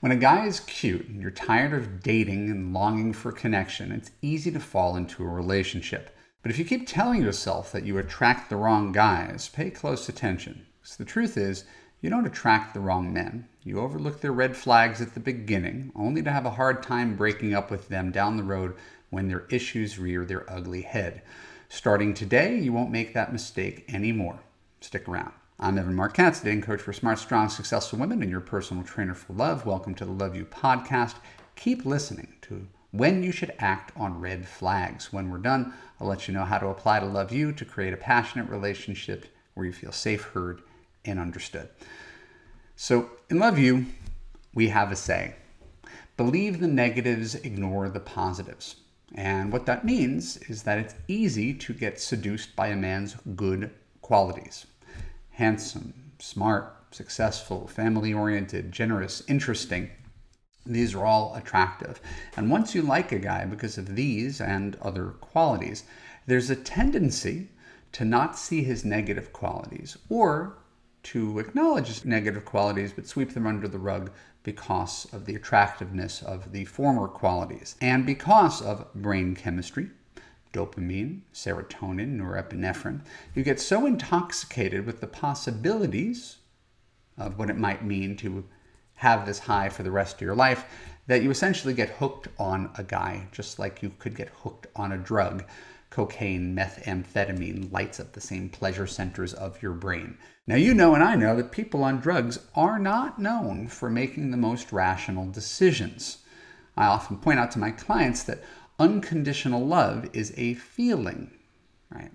When a guy is cute and you're tired of dating and longing for connection, it's easy to fall into a relationship. But if you keep telling yourself that you attract the wrong guys, pay close attention. The truth is, you don't attract the wrong men. You overlook their red flags at the beginning, only to have a hard time breaking up with them down the road when their issues rear their ugly head. Starting today, you won't make that mistake anymore. Stick around. I'm Evan Marc Katz, dating coach for smart, strong, successful women and your personal trainer for love. Welcome to the Love U podcast. Keep listening to when you should act on red flags. When we're done, I'll let you know how to apply to Love U to create a passionate relationship where you feel safe, heard, and understood. So, in Love U, we have a say believe the negatives, ignore the positives. And what that means is that it's easy to get seduced by a man's good qualities handsome, smart, successful, family oriented, generous, interesting. These are all attractive. And once you like a guy because of these and other qualities, there's a tendency to not see his negative qualities or to acknowledge his negative qualities but sweep them under the rug because of the attractiveness of the former qualities and because of brain chemistry, dopamine, serotonin, norepinephrine. You get so intoxicated with the possibilities of what it might mean to have this high for the rest of your life that you essentially get hooked on a guy, just like you could get hooked on a drug cocaine, methamphetamine lights up the same pleasure centers of your brain. Now, you know and I know that people on drugs are not known for making the most rational decisions. I often point out to my clients that unconditional love is a feeling, right?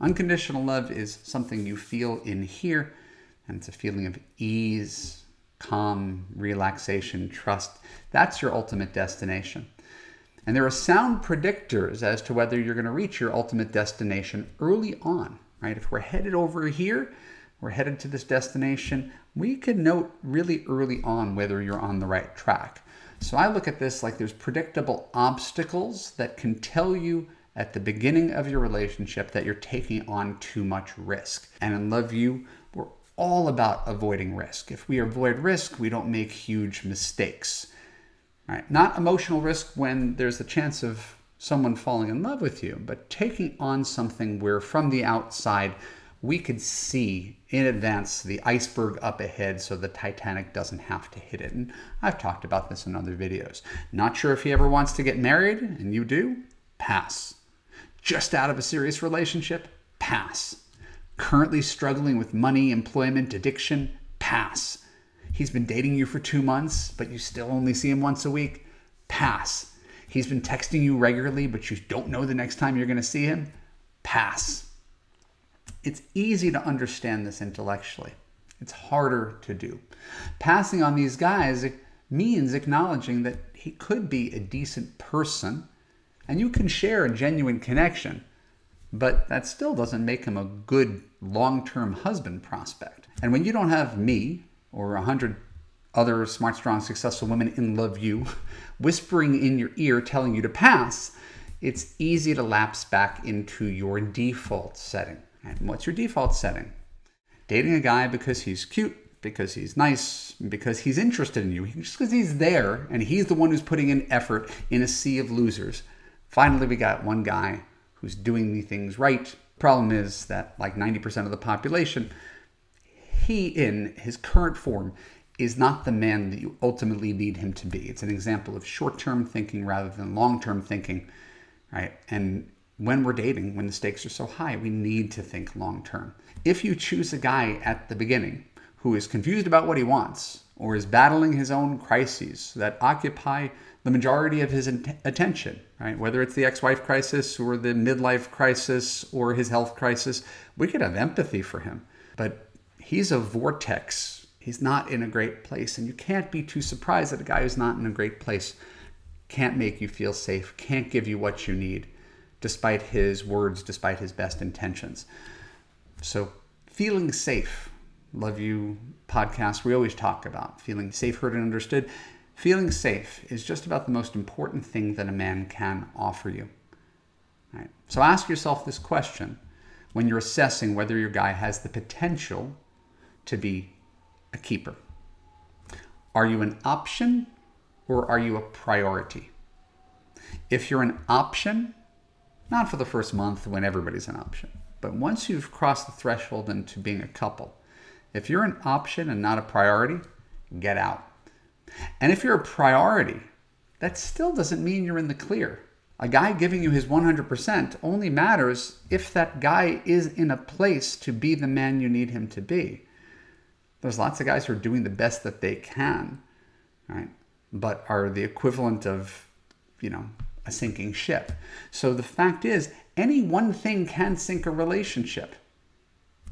Unconditional love is something you feel in here, and it's a feeling of ease, calm, relaxation, trust. That's your ultimate destination. And there are sound predictors as to whether you're going to reach your ultimate destination early on, right? If we're headed over here, we're headed to this destination, we can note really early on whether you're on the right track. So I look at this like there's predictable obstacles that can tell you at the beginning of your relationship that you're taking on too much risk. And in Love U, we're all about avoiding risk. If we avoid risk, we don't make huge mistakes. Right? Not emotional risk when there's the chance of someone falling in love with you, but taking on something where from the outside we could see in advance the iceberg up ahead so the Titanic doesn't have to hit it. And I've talked about this in other videos. Not sure if he ever wants to get married, and you do? Pass. Just out of a serious relationship? Pass. Currently struggling with money, employment, addiction? Pass He's been dating you for two months, but you still only see him once a week. Pass. He's been texting you regularly, but you don't know the next time you're going to see him. Pass. It's easy to understand this intellectually. It's harder to do. Passing on these guys means acknowledging that he could be a decent person and you can share a genuine connection, but that still doesn't make him a good long term husband prospect. And when you don't have me or a hundred other smart, strong, successful women in Love U, whispering in your ear, telling you to pass, it's easy to lapse back into your default setting. And what's your default setting? Dating a guy because he's cute, because he's nice, because he's interested in you, just because he's there and he's the one who's putting in effort in a sea of losers. Finally, we got one guy who's doing the things right. Problem is that, like 90% of the population, he, in his current form, is not the man that you ultimately need him to be. It's an example of short term thinking rather than long term thinking, right? And when we're dating, when the stakes are so high, we need to think long term. If you choose a guy at the beginning who is confused about what he wants or is battling his own crises that occupy the majority of his attention, right? Whether it's the ex wife crisis or the midlife crisis or his health crisis, we could have empathy for him. But he's a vortex. He's not in a great place. And you can't be too surprised that a guy who's not in a great place can't make you feel safe, can't give you what you need, despite his words, despite his best intentions. So, feeling safe. Love U podcast, we always talk about feeling safe, heard, and understood. Feeling safe is just about the most important thing that a man can offer you. Right? So ask yourself this question when you're assessing whether your guy has the potential to be a keeper? Are you an option or are you a priority? If you're an option, not for the first month when everybody's an option, but once you've crossed the threshold into being a couple, if you're an option and not a priority, get out. And if you're a priority, that still doesn't mean you're in the clear. A guy giving you his 100% only matters if that guy is in a place to be the man you need him to be. There's lots of guys who are doing the best that they can, right? But are the equivalent of, you know, a sinking ship. So the fact is, any one thing can sink a relationship.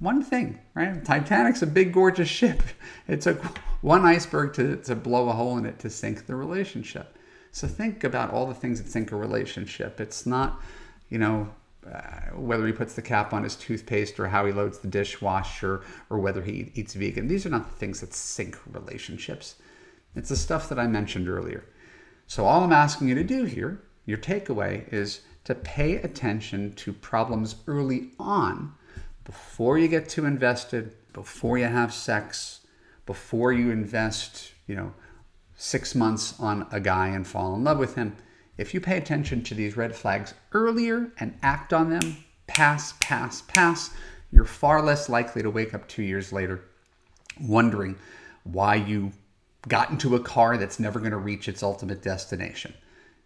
One thing, right? Titanic's a big, gorgeous ship. It took one iceberg to, to blow a hole in it to sink the relationship. So think about all the things that sink a relationship. It's not, you know, uh, whether he puts the cap on his toothpaste or how he loads the dishwasher or whether he eats vegan. These are not the things that sink relationships. It's the stuff that I mentioned earlier. So all I'm asking you to do here, your takeaway, is to pay attention to problems early on before you get too invested, before you have sex, before you invest, you know, six months on a guy and fall in love with him. If you pay attention to these red flags earlier and act on them, pass, pass, pass, you're far less likely to wake up two years later wondering why you got into a car that's never going to reach its ultimate destination.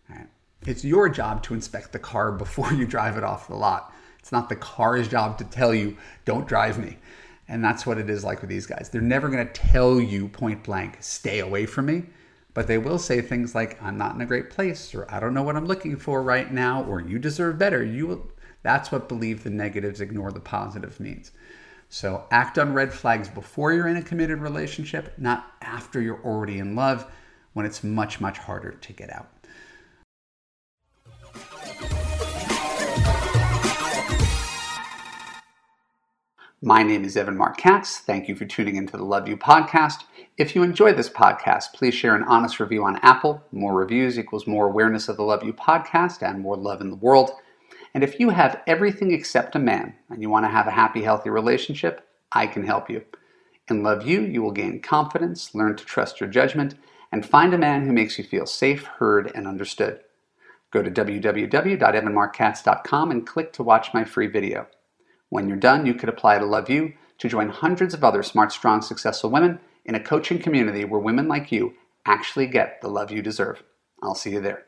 Right? It's your job to inspect the car before you drive it off the lot. It's not the car's job to tell you, don't drive me. And that's what it is like with these guys. They're never going to tell you point blank, stay away from me but they will say things like i'm not in a great place or i don't know what i'm looking for right now or you deserve better you will that's what believe the negatives ignore the positive means so act on red flags before you're in a committed relationship not after you're already in love when it's much much harder to get out My name is Evan Marc Katz. Thank you for tuning into the Love U podcast. If you enjoy this podcast, please share an honest review on Apple. More reviews equals more awareness of the Love U podcast and more love in the world. And if you have everything except a man and you want to have a happy, healthy relationship, I can help you. In Love U, you will gain confidence, learn to trust your judgment, and find a man who makes you feel safe, heard, and understood. Go to www.evanmarckatz.com and click to watch my free video. When you're done, you could apply to Love U to join hundreds of other smart, strong, successful women in a coaching community where women like you actually get the love you deserve. I'll see you there.